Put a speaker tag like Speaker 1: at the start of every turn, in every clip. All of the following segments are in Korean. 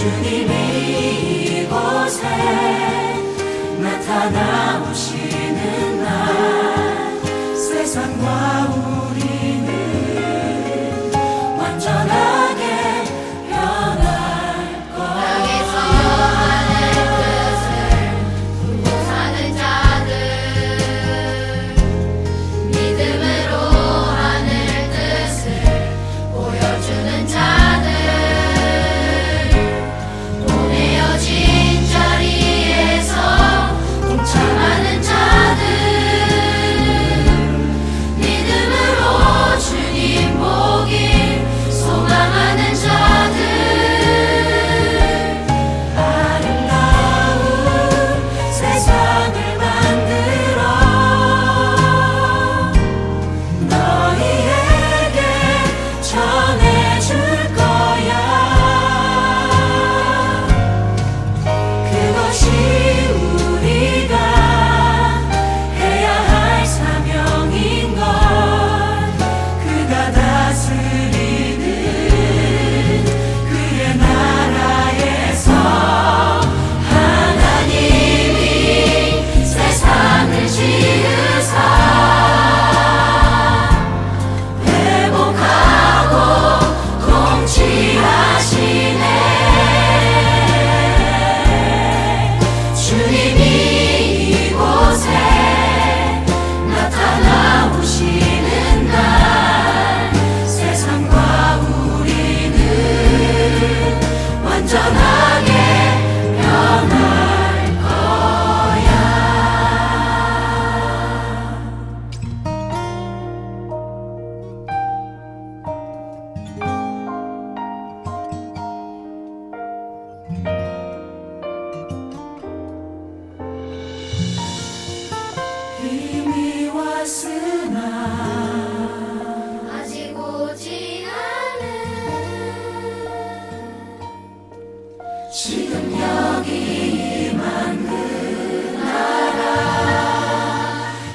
Speaker 1: 주님이 이곳에 나타나오시는 날 세상과 우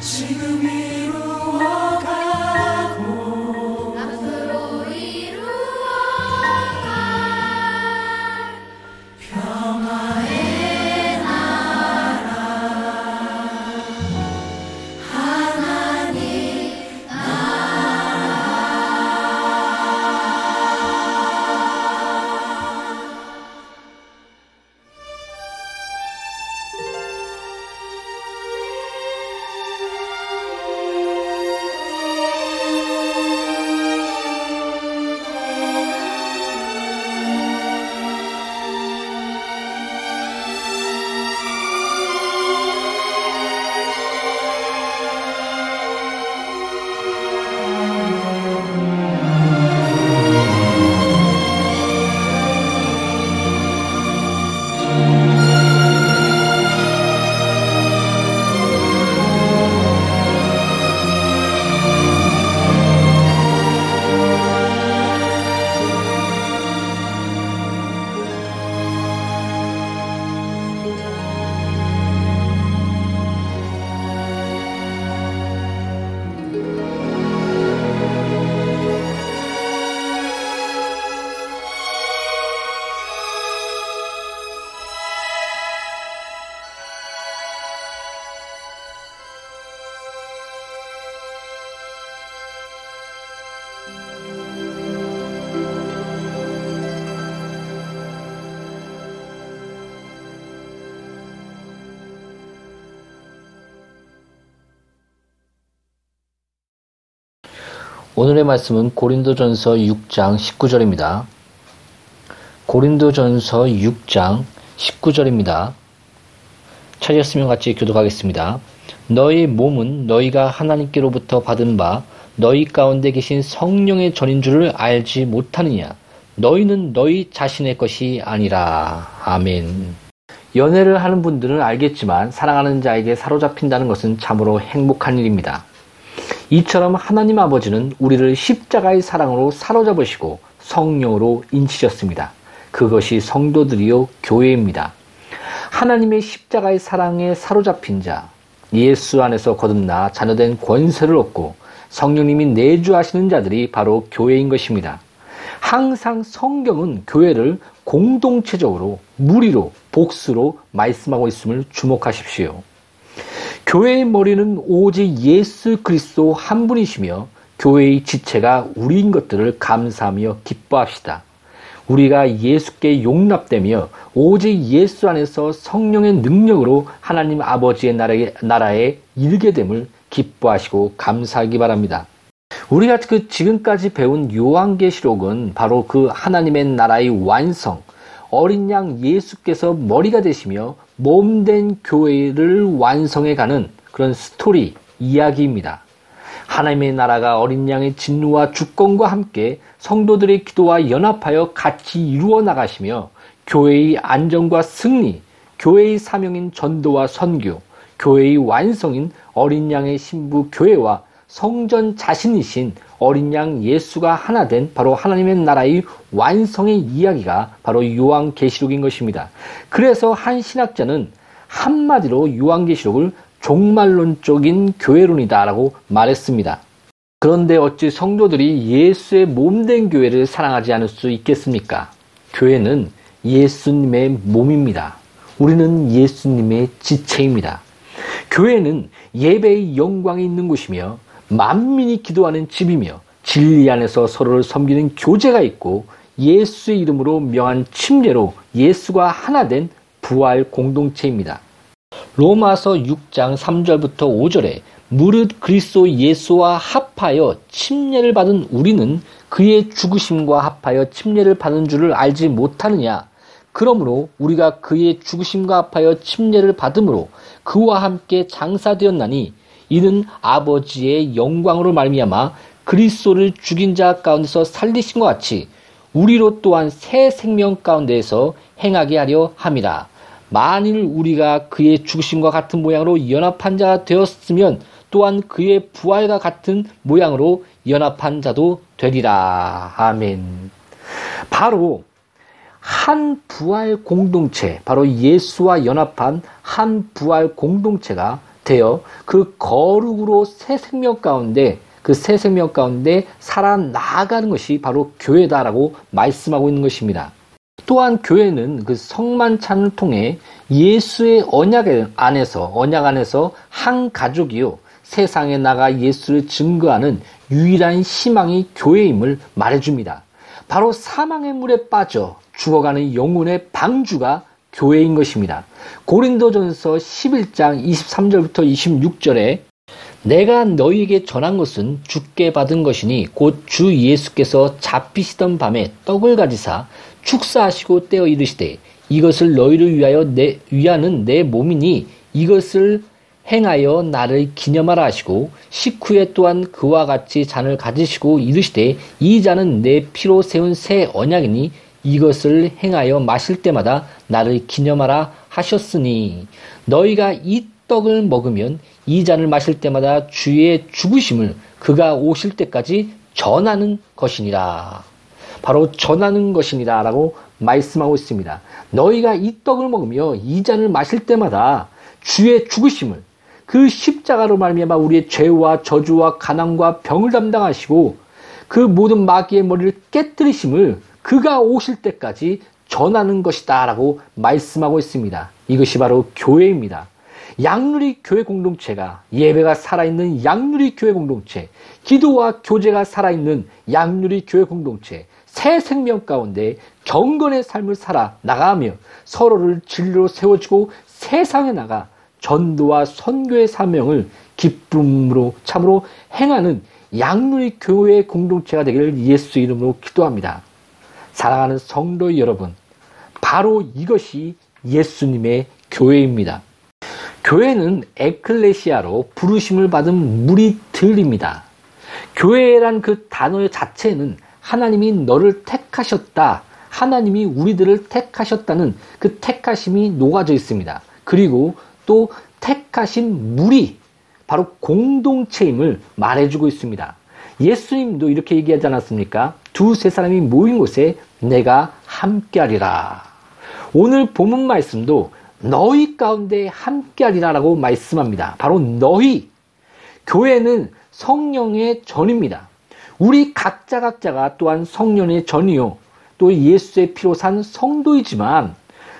Speaker 2: 지금이
Speaker 3: 오늘의 말씀은 고린도전서 6장 19절입니다. 고린도전서 6장 19절입니다. 찾았으면 같이 교독하겠습니다. 너희 몸은 너희가 하나님께로부터 받은 바 너희 가운데 계신 성령의 전인 줄을 알지 못하느냐? 너희는 너희 자신의 것이 아니라. 아멘. 연애를 하는 분들은 알겠지만 사랑하는 자에게 사로잡힌다는 것은 참으로 행복한 일입니다. 이처럼 하나님 아버지는 우리를 십자가의 사랑으로 사로잡으시고 성령으로 인치셨습니다. 그것이 성도들이요 교회입니다. 하나님의 십자가의 사랑에 사로잡힌 자, 예수 안에서 거듭나 자녀된 권세를 얻고 성령님이 내주하시는 자들이 바로 교회인 것입니다. 항상 성경은 교회를 공동체적으로 무리로 복수로 말씀하고 있음을 주목하십시오. 교회의 머리는 오직 예수 그리스도 한 분이시며 교회의 지체가 우리인 것들을 감사하며 기뻐합시다. 우리가 예수께 용납되며 오직 예수 안에서 성령의 능력으로 하나님 아버지의 나라에, 나라에 이르게 됨을 기뻐하시고 감사하기 바랍니다. 우리가 그 지금까지 배운 요한계시록은 바로 그 하나님의 나라의 완성, 어린 양 예수께서 머리가 되시며 몸된 교회를 완성해 가는 그런 스토리, 이야기입니다. 하나님의 나라가 어린 양의 진노와 주권과 함께 성도들의 기도와 연합하여 같이 이루어 나가시며 교회의 안정과 승리, 교회의 사명인 전도와 선교, 교회의 완성인 어린 양의 신부 교회와 성전 자신이신 어린 양 예수가 하나 된 바로 하나님의 나라의 완성의 이야기가 바로 요한 계시록인 것입니다. 그래서 한 신학자는 한마디로 요한 계시록을 종말론적인 교회론이다라고 말했습니다. 그런데 어찌 성도들이 예수의 몸된 교회를 사랑하지 않을 수 있겠습니까? 교회는 예수님의 몸입니다. 우리는 예수님의 지체입니다. 교회는 예배의 영광이 있는 곳이며 만민이 기도하는 집이며 진리 안에서 서로를 섬기는 교제가 있고 예수의 이름으로 명한 침례로 예수가 하나 된 부활 공동체입니다. 로마서 6장 3절부터 5절에 무릇 그리스도 예수와 합하여 침례를 받은 우리는 그의 죽으심과 합하여 침례를 받은 줄을 알지 못하느냐 그러므로 우리가 그의 죽으심과 합하여 침례를 받음으로 그와 함께 장사되었나니 이는 아버지의 영광으로 말미암아 그리스도를 죽인 자 가운데서 살리신 것 같이 우리로 또한 새 생명 가운데에서 행하게 하려 함이라. 만일 우리가 그의 죽으심과 같은 모양으로 연합한 자가 되었으면 또한 그의 부활과 같은 모양으로 연합한 자도 되리라. 아멘. 바로 한 부활 공동체, 바로 예수와 연합한 한 부활 공동체가 되어 그 거룩으로 새 생명 가운데 그 새 생명 가운데 살아나가는 것이 바로 교회다라고 말씀하고 있는 것입니다. 또한 교회는 그 성만찬을 통해 예수의 언약 안에서 언약 안에서 한 가족이요 세상에 나가 예수를 증거하는 유일한 희망이 교회임을 말해줍니다. 바로 사망의 물에 빠져 죽어가는 영혼의 방주가 교회인 것입니다. 고린도전서 11장 23절부터 26절에 내가 너희에게 전한 것은 죽게 받은 것이니 곧 주 예수께서 잡히시던 밤에 떡을 가지사 축사하시고 떼어 이르시되 이것을 너희를 위하여 내 위하는 내 몸이니 이것을 행하여 나를 기념하라 하시고 식후에 또한 그와 같이 잔을 가지시고 이르시되 이 잔은 내 피로 세운 새 언약이니 이것을 행하여 마실 때마다 나를 기념하라 하셨으니 너희가 이 떡을 먹으면 이 잔을 마실 때마다 주의 죽으심을 그가 오실 때까지 전하는 것이니라. 바로 전하는 것이니라 라고 말씀하고 있습니다. 너희가 이 떡을 먹으며 이 잔을 마실 때마다 주의 죽으심을 그 십자가로 말미암아 우리의 죄와 저주와 가난과 병을 담당하시고 그 모든 마귀의 머리를 깨뜨리심을 그가 오실 때까지 전하는 것이다 라고 말씀하고 있습니다. 이것이 바로 교회입니다. 양누리 교회 공동체가 예배가 살아있는 양누리 교회 공동체, 기도와 교제가 살아있는 양누리 교회 공동체, 새 생명 가운데 경건의 삶을 살아 나가며 서로를 진리로 세워주고 세상에 나가 전도와 선교의 사명을 기쁨으로 참으로 행하는 양누리 교회 공동체가 되기를 예수 이름으로 기도합니다. 사랑하는 성도 여러분, 바로 이것이 예수님의 교회입니다. 교회는 에클레시아로 부르심을 받은 무리들입니다. 교회란 그 단어 자체는 하나님이 너를 택하셨다. 하나님이 우리들을 택하셨다는 그 택하심이 녹아져 있습니다. 그리고 또 택하신 무리, 바로 공동체임을 말해주고 있습니다. 예수님도 이렇게 얘기하지 않았습니까? 두세 사람이 모인 곳에 내가 함께하리라. 오늘 본문 말씀도 너희 가운데 함께하리라라고 말씀합니다. 바로 너희. 교회는 성령의 전입니다. 우리 각자 각자가 또한 성령의 전이요. 또 예수의 피로 산 성도이지만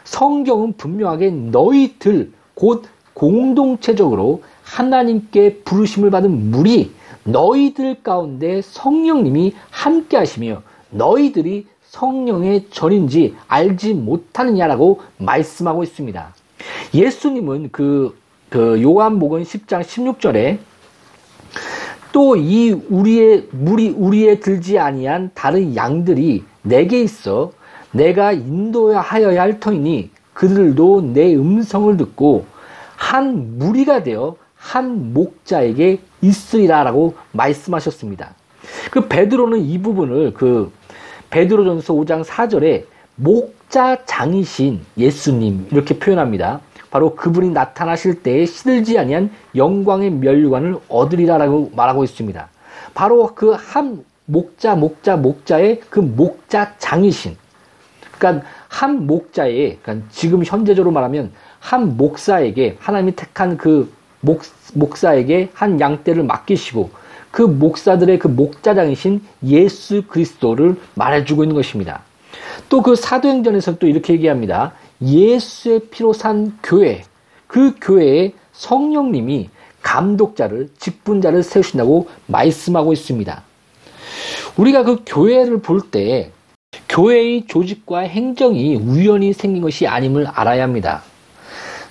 Speaker 3: 성경은 분명하게 너희들 곧 공동체적으로 하나님께 부르심을 받은 무리 너희들 가운데 성령님이 함께 하시며 너희들이 성령의 전인지 알지 못하느냐라고 말씀하고 있습니다. 예수님은 그, 그 요한복음 10장 16절에 또 이 우리의 물이 우리에 들지 아니한 다른 양들이 내게 있어 내가 인도하여야 할 터이니 그들도 내 음성을 듣고 한 무리가 되어 한 목자에게 있으리라라고 말씀하셨습니다. 그 베드로는 이 부분을 그 베드로전서 5장 4절에 목자 장이신 예수님 이렇게 표현합니다. 바로 그분이 나타나실 때에 시들지 아니한 영광의 멸관을 얻으리라라고 말하고 있습니다. 바로 그 한 목자 목자 목자의 그 목자 장이신 그러니까 한 목자의 그러니까 지금 현재적으로 말하면 한 목사에게 하나님이 택한 그 목, 목사에게 한 양떼를 맡기시고 그 목사들의 그 목자장이신 예수 그리스도를 말해주고 있는 것입니다. 또 그 사도행전에서 또 이렇게 얘기합니다. 예수의 피로 산 교회, 그 교회에 성령님이 감독자를, 직분자를 세우신다고 말씀하고 있습니다. 우리가 그 교회를 볼 때 교회의 조직과 행정이 우연히 생긴 것이 아님을 알아야 합니다.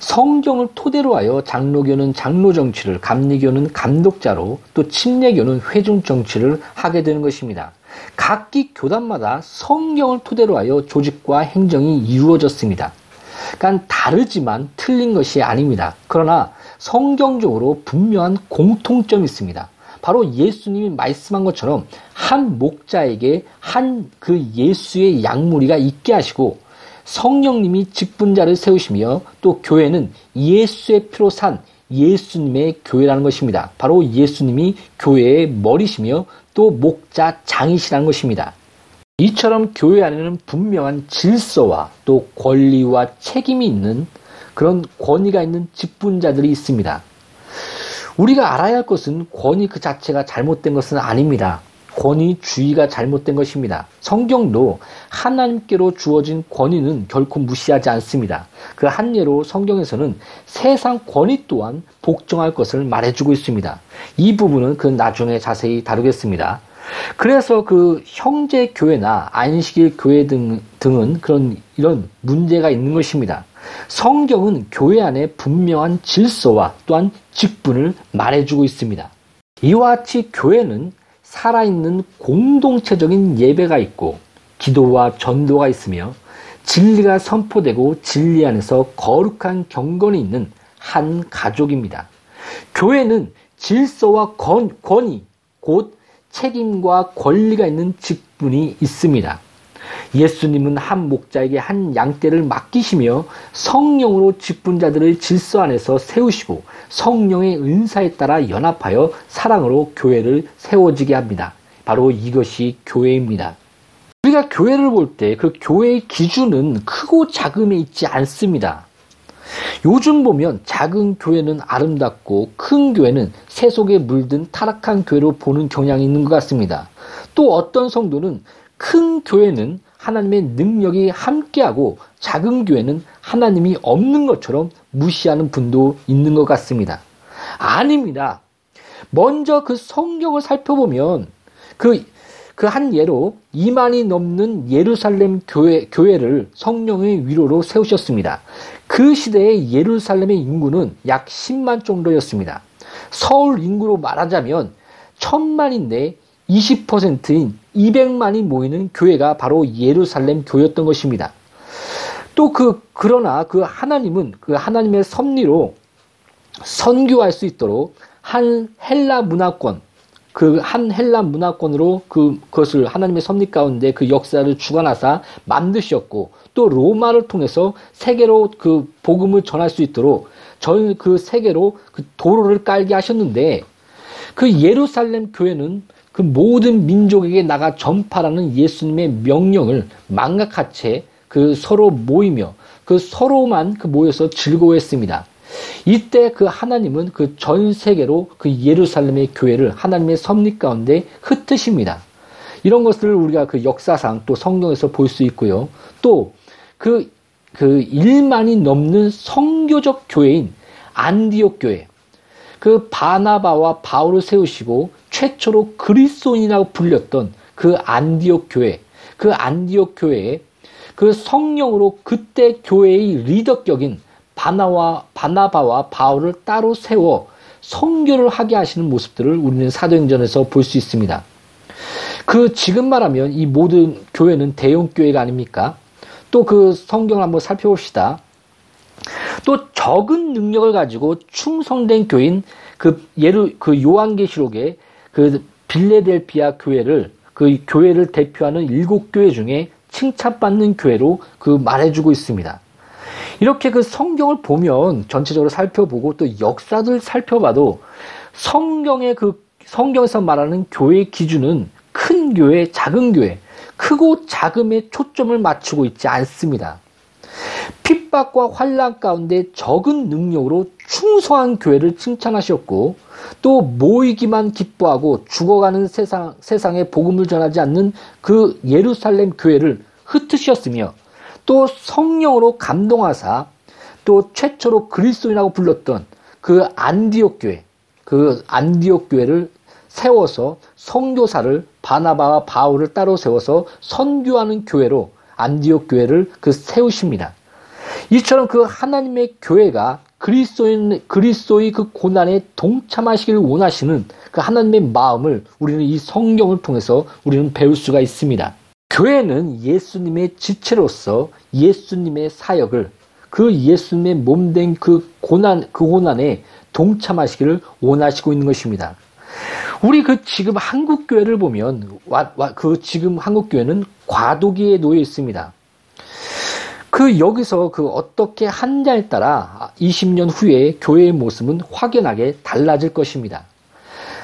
Speaker 3: 성경을 토대로 하여 장로교는 장로 정치를, 감리교는 감독자로, 또 침례교는 회중 정치를 하게 되는 것입니다. 각기 교단마다 성경을 토대로 하여 조직과 행정이 이루어졌습니다. 그러니까 다르지만 틀린 것이 아닙니다. 그러나 성경적으로 분명한 공통점이 있습니다. 바로 예수님이 말씀한 것처럼 한 목자에게 한 그 예수의 양무리가 있게 하시고 성령님이 직분자를 세우시며 또 교회는 예수의 피로 산 예수님의 교회라는 것입니다. 바로 예수님이 교회의 머리시며 또 목자 장이시라는 것입니다. 이처럼 교회 안에는 분명한 질서와 또 권리와 책임이 있는 그런 권위가 있는 직분자들이 있습니다. 우리가 알아야 할 것은 권위 그 자체가 잘못된 것은 아닙니다. 권위 주의가 잘못된 것입니다. 성경도 하나님께로 주어진 권위는 결코 무시하지 않습니다. 그 한 예로 성경에서는 세상 권위 또한 복종할 것을 말해주고 있습니다. 이 부분은 그 나중에 자세히 다루겠습니다. 그래서 그 형제 교회나 안식일 교회 등, 등은 그런 이런 문제가 있는 것입니다. 성경은 교회 안에 분명한 질서와 또한 직분을 말해주고 있습니다. 이와 같이 교회는 살아있는 공동체적인 예배가 있고 기도와 전도가 있으며 진리가 선포되고 진리 안에서 거룩한 경건이 있는 한 가족입니다. 교회는 질서와 권, 권위, 곧 책임과 권리가 있는 직분이 있습니다. 예수님은 한 목자에게 한 양떼를 맡기시며 성령으로 직분자들을 질서 안에서 세우시고 성령의 은사에 따라 연합하여 사랑으로 교회를 세워지게 합니다. 바로 이것이 교회입니다. 우리가 교회를 볼 때 그 교회의 기준은 크고 작음에 있지 않습니다. 요즘 보면 작은 교회는 아름답고 큰 교회는 세속에 물든 타락한 교회로 보는 경향이 있는 것 같습니다. 또 어떤 성도는 큰 교회는 하나님의 능력이 함께하고 작은 교회는 하나님이 없는 것처럼 무시하는 분도 있는 것 같습니다. 아닙니다. 먼저 그 성경을 살펴보면 그, 그 한 예로 2만이 넘는 예루살렘 교회, 교회를 성령의 위로로 세우셨습니다. 그 시대의 예루살렘의 인구는 약 10만 정도였습니다. 서울 인구로 말하자면 천만인데 20%인 200만이 모이는 교회가 바로 예루살렘 교였던 것입니다. 또 그, 그러나 그 하나님은 그 하나님의 섭리로 선교할 수 있도록 한 헬라 문화권, 그 한 헬라 문화권으로 그, 그것을 하나님의 섭리 가운데 그 역사를 주관하사 만드셨고, 또 로마를 통해서 세계로 그 복음을 전할 수 있도록 전 그 세계로 그 도로를 깔게 하셨는데, 그 예루살렘 교회는 그 모든 민족에게 나가 전파라는 예수님의 명령을 망각한 채그 서로 모이며 그 서로만 그 모여서 즐거워했습니다. 이때 그 하나님은 그 전 세계로 그 예루살렘의 교회를 하나님의 섭리 가운데 흩으십니다. 이런 것들을 우리가 그 역사상 또 성경에서 볼 수 있고요. 또 그, 그 1만이 넘는 성교적 교회인 안디옥 교회. 그 바나바와 바울을 세우시고 최초로 그리스도인이라고 불렸던 그 안디옥 교회. 그 안디옥 교회에 그 성령으로 그때 교회의 리더격인 바나와 바나바와 바울을 따로 세워 성교를 하게 하시는 모습들을 우리는 사도행전에서 볼 수 있습니다. 그 지금 말하면 이 모든 교회는 대형 교회가 아닙니까? 또 그 성경을 한번 살펴봅시다. 또 적은 능력을 가지고 충성된 교인 그 예루 그 요한계시록의 그 빌레델피아 교회를 그 교회를 대표하는 일곱 교회 중에 칭찬받는 교회로 그 말해주고 있습니다. 이렇게 그 성경을 보면 전체적으로 살펴보고 또 역사들 살펴봐도 성경의 그 성경에서 말하는 교회의 기준은 큰 교회, 작은 교회, 크고 작음에 초점을 맞추고 있지 않습니다. 핍 박과 환란 가운데 적은 능력으로 충성한 교회를 칭찬하셨고 또 모이기만 기뻐하고 죽어가는 세상 세상에 복음을 전하지 않는 그 예루살렘 교회를 흩으셨으며 또 성령으로 감동하사 또 최초로 그리스도인이라고 불렀던 그 안디옥 교회 그 안디옥 교회를 세워서 성교사를 바나바와 바울을 따로 세워서 선교하는 교회로 안디옥 교회를 그 세우십니다. 이처럼 그 하나님의 교회가 그리스도인 그리스도의 그 고난에 동참하시기를 원하시는 그 하나님의 마음을 우리는 이 성경을 통해서 우리는 배울 수가 있습니다. 교회는 예수님의 지체로서 예수님의 사역을 그 예수님의 몸된 그 고난 그 고난에 동참하시기를 원하시고 있는 것입니다. 우리 그 지금 한국 교회를 보면 와, 와, 그 지금 한국 교회는 과도기에 놓여 있습니다. 그 여기서 그 어떻게 한자에 따라 20년 후에 교회의 모습은 확연하게 달라질 것입니다.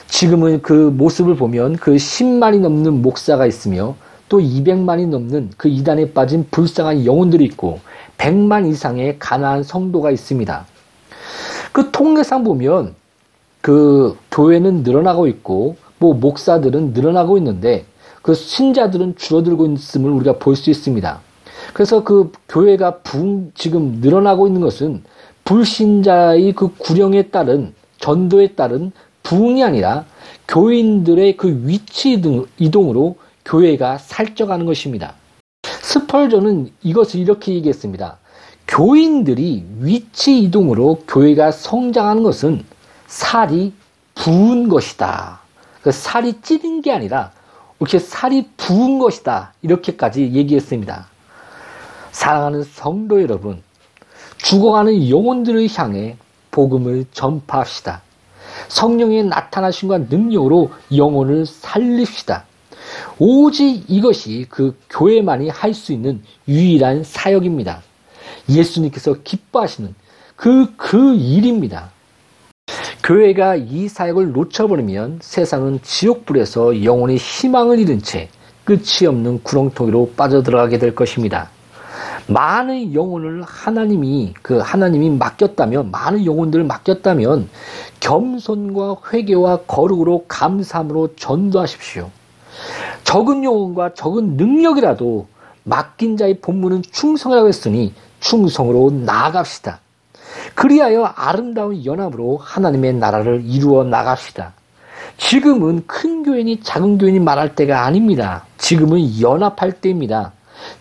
Speaker 3: 지금은 그 모습을 보면 그 10만이 넘는 목사가 있으며 또 200만이 넘는 그 이단에 빠진 불쌍한 영혼들이 있고 100만 이상의 가난한 성도가 있습니다. 그 통계상 보면 그 교회는 늘어나고 있고 뭐 목사들은 늘어나고 있는데 그 신자들은 줄어들고 있음을 우리가 볼 수 있습니다. 그래서 그 교회가 부, 지금 늘어나고 있는 것은 불신자의 그 구령에 따른 전도에 따른 부흥이 아니라 교인들의 그 위치 이동으로 교회가 살쪄가는 것입니다. 스펄전은 이것을 이렇게 얘기했습니다. 교인들이 위치 이동으로 교회가 성장하는 것은 살이 부은 것이다. 그 살이 찌는 게 아니라 이렇게 살이 부은 것이다. 이렇게까지 얘기했습니다. 사랑하는 성도 여러분, 죽어가는 영혼들을 향해 복음을 전파합시다. 성령의 나타나심과 능력으로 영혼을 살립시다. 오직 이것이 그 교회만이 할 수 있는 유일한 사역입니다. 예수님께서 기뻐하시는 그, 그 일입니다. 교회가 이 사역을 놓쳐버리면 세상은 지옥불에서 영혼의 희망을 잃은 채 끝이 없는 구렁텅이로 빠져들어가게 될 것입니다. 많은 영혼을 하나님이 그 하나님이 맡겼다면 많은 영혼들을 맡겼다면 겸손과 회개와 거룩으로 감사함으로 전도하십시오. 적은 영혼과 적은 능력이라도 맡긴 자의 본문은 충성이라고 했으니 충성으로 나아갑시다. 그리하여 아름다운 연합으로 하나님의 나라를 이루어 나갑시다. 지금은 큰 교인이 작은 교인이 말할 때가 아닙니다. 지금은 연합할 때입니다.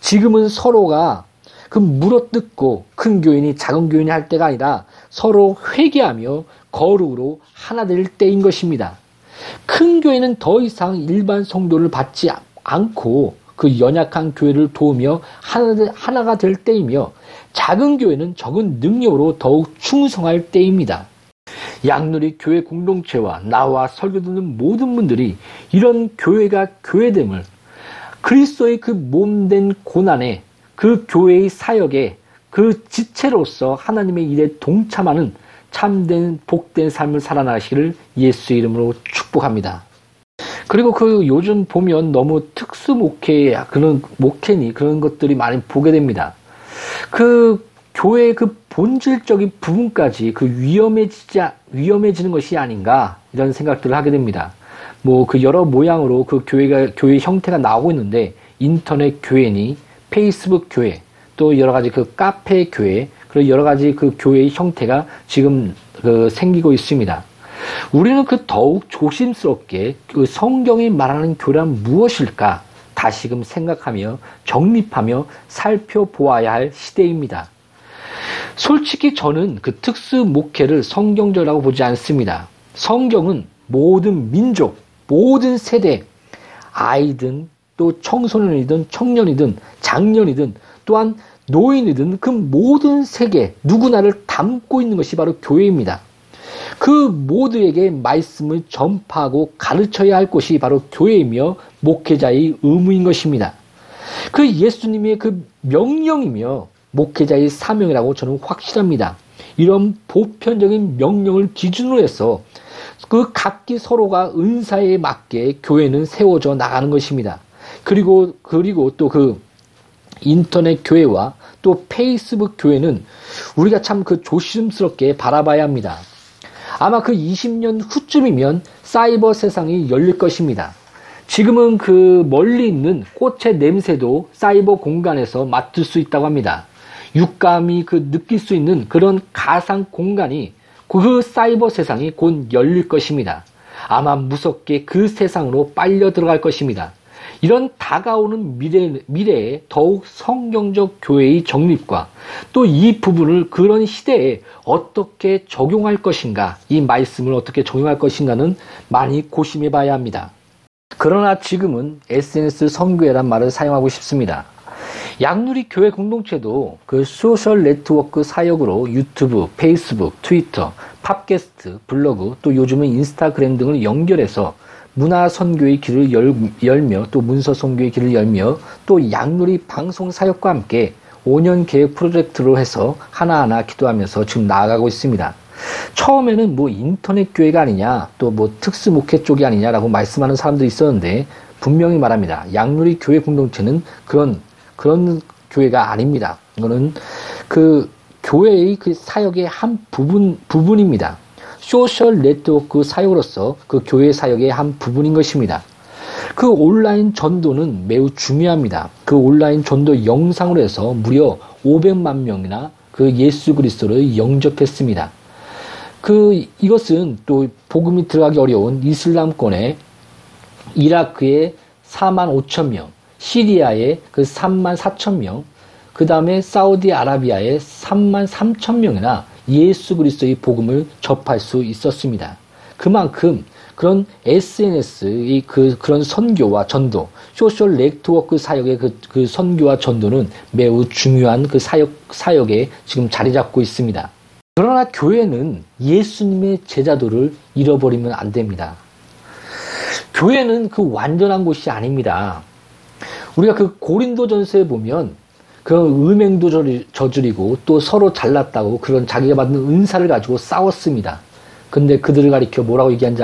Speaker 3: 지금은 서로가 그 물어뜯고 큰 교인이 작은 교인이 할 때가 아니라 서로 회개하며 거룩으로 하나 될 때인 것입니다. 큰 교회는 더 이상 일반 성도를 받지 않고 그 연약한 교회를 도우며 하나, 하나가 될 때이며 작은 교회는 적은 능력으로 더욱 충성할 때입니다. 양누리 교회 공동체와 나와 설교 듣는 모든 분들이 이런 교회가 교회됨을 그리스도의 그 몸된 고난에 그 교회의 사역에 그 지체로서 하나님의 일에 동참하는 참된 복된 삶을 살아나시기를 예수 이름으로 축복합니다. 그리고 그 요즘 보면 너무 특수 목회 그런 목회니 그런 것들이 많이 보게 됩니다. 그 교회의 그 본질적인 부분까지 그 위험해지지 위험해지는 것이 아닌가 이런 생각들을 하게 됩니다. 뭐 그 여러 모양으로 그 교회가 교회 형태가 나오고 있는데 인터넷 교회니 페이스북 교회 또 여러 가지 그 카페 교회 그리고 여러 가지 그 교회의 형태가 지금 그 생기고 있습니다. 우리는 그 더욱 조심스럽게 그 성경이 말하는 교란 무엇일까 다시금 생각하며 정립하며 살펴보아야 할 시대입니다. 솔직히 저는 그 특수 목회를 성경적이라고 보지 않습니다. 성경은 모든 민족, 모든 세대, 아이든 또 청소년이든 청년이든 장년이든 또한 노인이든 그 모든 세계 누구나를 담고 있는 것이 바로 교회입니다. 그 모두에게 말씀을 전파하고 가르쳐야 할 곳이 바로 교회이며 목회자의 의무인 것입니다. 그 예수님의 그 명령이며 목회자의 사명이라고 저는 확실합니다. 이런 보편적인 명령을 기준으로 해서 그 각기 서로가 은사에 맞게 교회는 세워져 나가는 것입니다. 그리고 그리고 또 그 인터넷 교회와 또 페이스북 교회는 우리가 참 그 조심스럽게 바라봐야 합니다. 아마 그 20년 후쯤이면 사이버 세상이 열릴 것입니다. 지금은 그 멀리 있는 꽃의 냄새도 사이버 공간에서 맡을 수 있다고 합니다. 육감이 그 느낄 수 있는 그런 가상 공간이 그 사이버 세상이 곧 열릴 것입니다. 아마 무섭게 그 세상으로 빨려 들어갈 것입니다. 이런 다가오는 미래, 미래에 더욱 성경적 교회의 정립과 또 이 부분을 그런 시대에 어떻게 적용할 것인가, 이 말씀을 어떻게 적용할 것인가는 많이 고심해 봐야 합니다. 그러나 지금은 SNS 선교회란 말을 사용하고 싶습니다. 양누리 교회 공동체도 그 소셜 네트워크 사역으로 유튜브, 페이스북, 트위터, 팟캐스트, 블로그, 또 요즘은 인스타그램 등을 연결해서 문화 선교의 길을 열며 또 문서 선교의 길을 열며 또 양누리 방송 사역과 함께 5년 계획 프로젝트로 해서 하나하나 기도하면서 지금 나아가고 있습니다. 처음에는 뭐 인터넷 교회가 아니냐 또 뭐 특수 목회 쪽이 아니냐라고 말씀하는 사람들이 있었는데 분명히 말합니다. 양누리 교회 공동체는 그런 그런 교회가 아닙니다. 이거는 그 교회의 그 사역의 한 부분 부분입니다. 소셜 네트워크 사역으로서 그 교회 사역의 한 부분인 것입니다. 그 온라인 전도는 매우 중요합니다. 그 온라인 전도 영상으로 해서 무려 500만 명이나 그 예수 그리스도를 영접했습니다. 그 이것은 또 복음이 들어가기 어려운 이슬람권의 이라크의 4만 5천 명, 시리아의 그 3만 4천 명, 그 다음에 사우디아라비아의 3만 3천 명이나 예수 그리스도의 복음을 접할 수 있었습니다. 그만큼 그런 SNS의 그, 그런 선교와 전도, 소셜 네트워크 사역의 그, 그 선교와 전도는 매우 중요한 그 사역, 사역에 지금 자리 잡고 있습니다. 그러나 교회는 예수님의 제자도를 잃어버리면 안 됩니다. 교회는 그 완전한 곳이 아닙니다. 우리가 그 고린도전서에 보면 그런 음행도 저지르고 또 서로 잘났다고 그런 자기가 받는 은사를 가지고 싸웠습니다. 근데 그들을 가리켜 뭐라고 얘기한지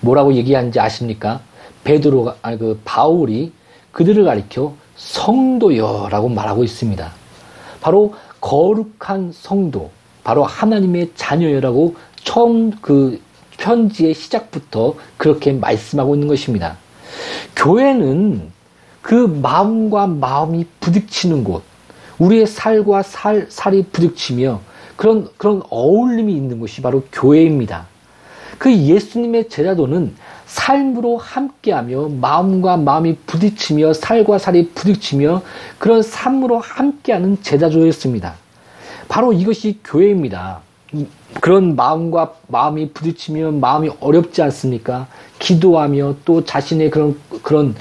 Speaker 3: 뭐라고 얘기한지 아십니까? 베드로가 아니 그 바울이 그들을 가리켜 성도여라고 말하고 있습니다. 바로 거룩한 성도, 바로 하나님의 자녀여라고 처음 그 편지의 시작부터 그렇게 말씀하고 있는 것입니다. 교회는 그 마음과 마음이 부딪히는 곳, 우리의 살과 살, 살이 부딪히며 그런, 그런 어울림이 있는 곳이 바로 교회입니다. 그 예수님의 제자도는 삶으로 함께하며 마음과 마음이 부딪히며 살과 살이 부딪히며 그런 삶으로 함께하는 제자조였습니다. 바로 이것이 교회입니다. 그런 마음과 마음이 부딪히며 마음이 어렵지 않습니까? 기도하며 또 자신의 그런 그런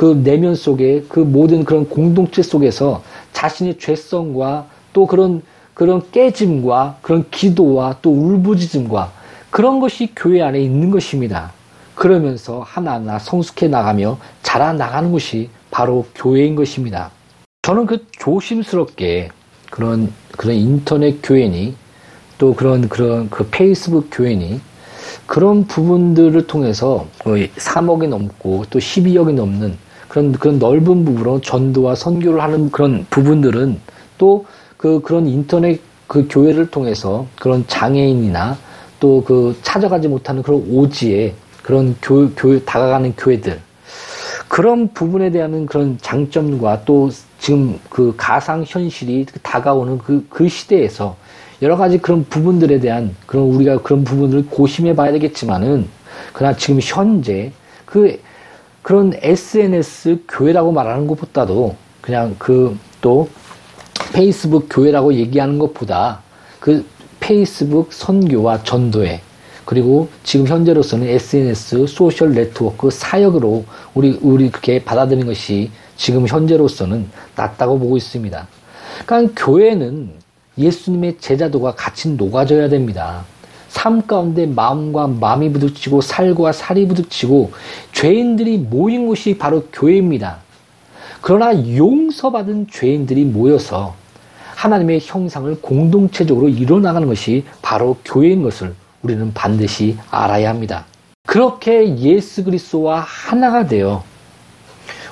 Speaker 3: 그 내면 속에 그 모든 그런 공동체 속에서 자신의 죄성과 또 그런 그런 깨짐과 그런 기도와 또 울부짖음과 그런 것이 교회 안에 있는 것입니다. 그러면서 하나하나 성숙해 나가며 자라 나가는 것이 바로 교회인 것입니다. 저는 그 조심스럽게 그런 그런 인터넷 교회니 또 그런 그런 그 페이스북 교회니 그런 부분들을 통해서 3억이 넘고 또 12억이 넘는 그런 그런 넓은 부분으로 전도와 선교를 하는 그런 부분들은 또 그 그런 인터넷 그 교회를 통해서 그런 장애인이나 또 그 찾아가지 못하는 그런 오지에 그런 교, 교, 다가가는 교회들. 그런 부분에 대한 그런 장점과 또 지금 그 가상 현실이 다가오는 그, 그 시대에서 여러 가지 그런 부분들에 대한 그런 우리가 그런 부분들을 고심해 봐야 되겠지만은 그러나 지금 현재 그 그런 SNS 교회라고 말하는 것보다도 그냥 그 또 페이스북 교회라고 얘기하는 것보다 그 페이스북 선교와 전도에 그리고 지금 현재로서는 SNS, 소셜 네트워크 사역으로 우리, 우리 그렇게 받아들이는 것이 지금 현재로서는 낫다고 보고 있습니다. 그러니까 교회는 예수님의 제자도가 같이 녹아져야 됩니다. 삶 가운데 마음과 마음이 부딪히고 살과 살이 부딪히고 죄인들이 모인 곳이 바로 교회입니다. 그러나 용서받은 죄인들이 모여서 하나님의 형상을 공동체적으로 이뤄나가는 것이 바로 교회인 것을 우리는 반드시 알아야 합니다. 그렇게 예수 그리스도와 하나가 되어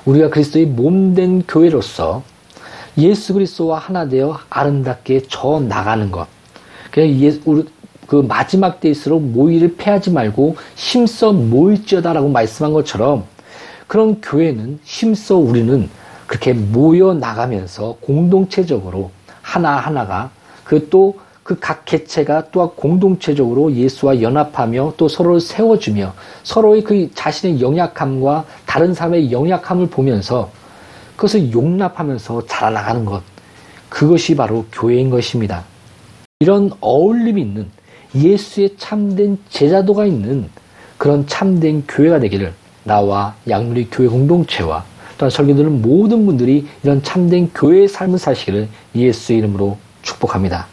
Speaker 3: 우리가 그리스도의 몸된 교회로서 예수 그리스도와 하나 되어 아름답게 저 나가는 것. 그 마지막 때일수록 모의를 패하지 말고 힘써 모일지어다라고 말씀한 것처럼 그런 교회는 힘써 우리는 그렇게 모여 나가면서 공동체적으로 하나하나가 그 또 그 각 개체가 또한 공동체적으로 예수와 연합하며 또 서로를 세워주며 서로의 그 자신의 영약함과 다른 사람의 영약함을 보면서 그것을 용납하면서 자라나가는 것. 그것이 바로 교회인 것입니다. 이런 어울림이 있는 예수의 참된 제자도가 있는 그런 참된 교회가 되기를 나와 양누리 교회 공동체와 또한 설교들은 모든 분들이 이런 참된 교회의 삶을 사시기를 예수의 이름으로 축복합니다.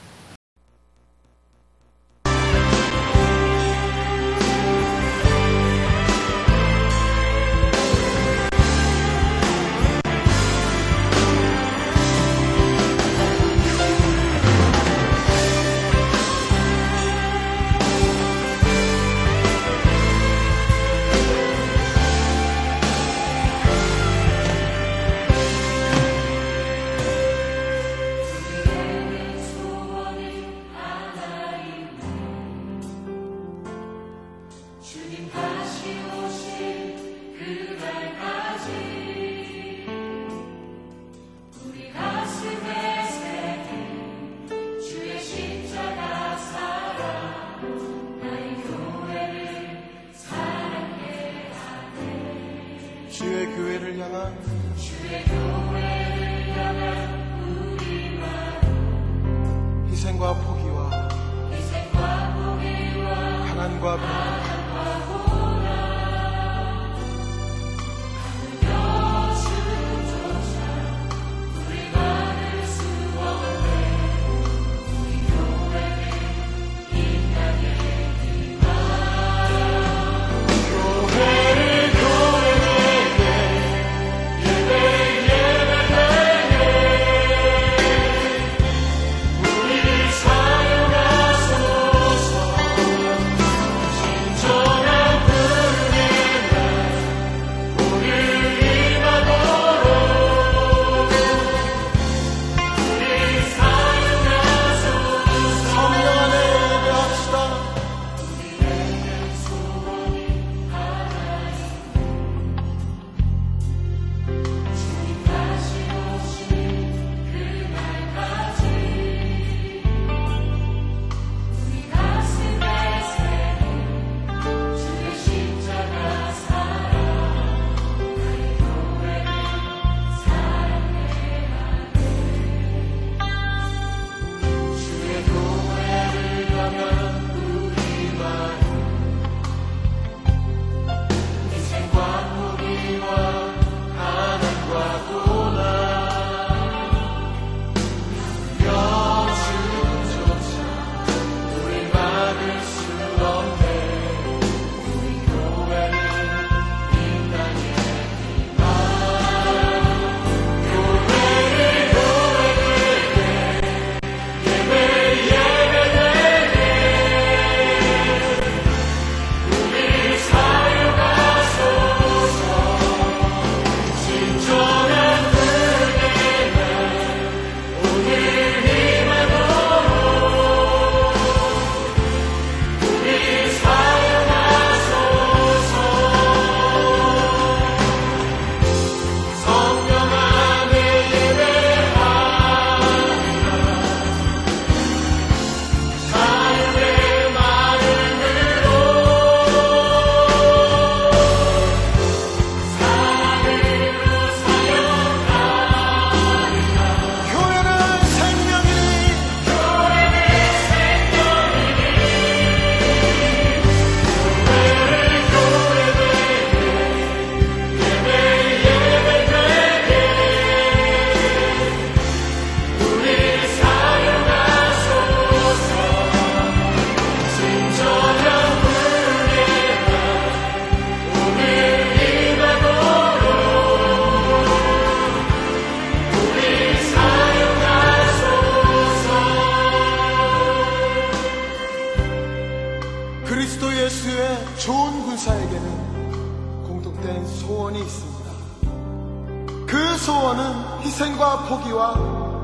Speaker 4: 포기와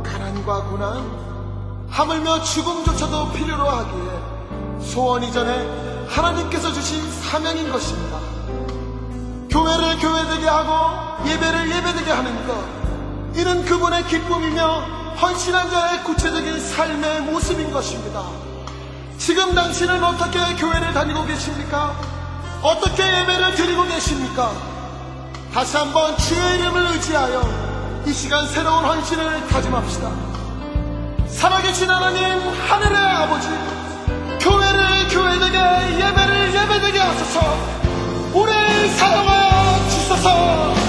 Speaker 4: 가난과 고난, 하물며 죽음조차도 필요로 하기에 소원 이전에 하나님께서 주신 사명인 것입니다. 교회를 교회되게 하고 예배를 예배되게 하는 것, 이는 그분의 기쁨이며 헌신한 자의 구체적인 삶의 모습인 것입니다. 지금 당신은 어떻게 교회를 다니고 계십니까? 어떻게 예배를 드리고 계십니까? 다시 한번 주의 이름을 의지하여 이 시간 새로운 헌신을 다짐합시다. 살아계신 하나님, 하늘의 아버지, 교회를 교회되게, 예배를 예배되게 하소서, 우리를 사용하여 주소서,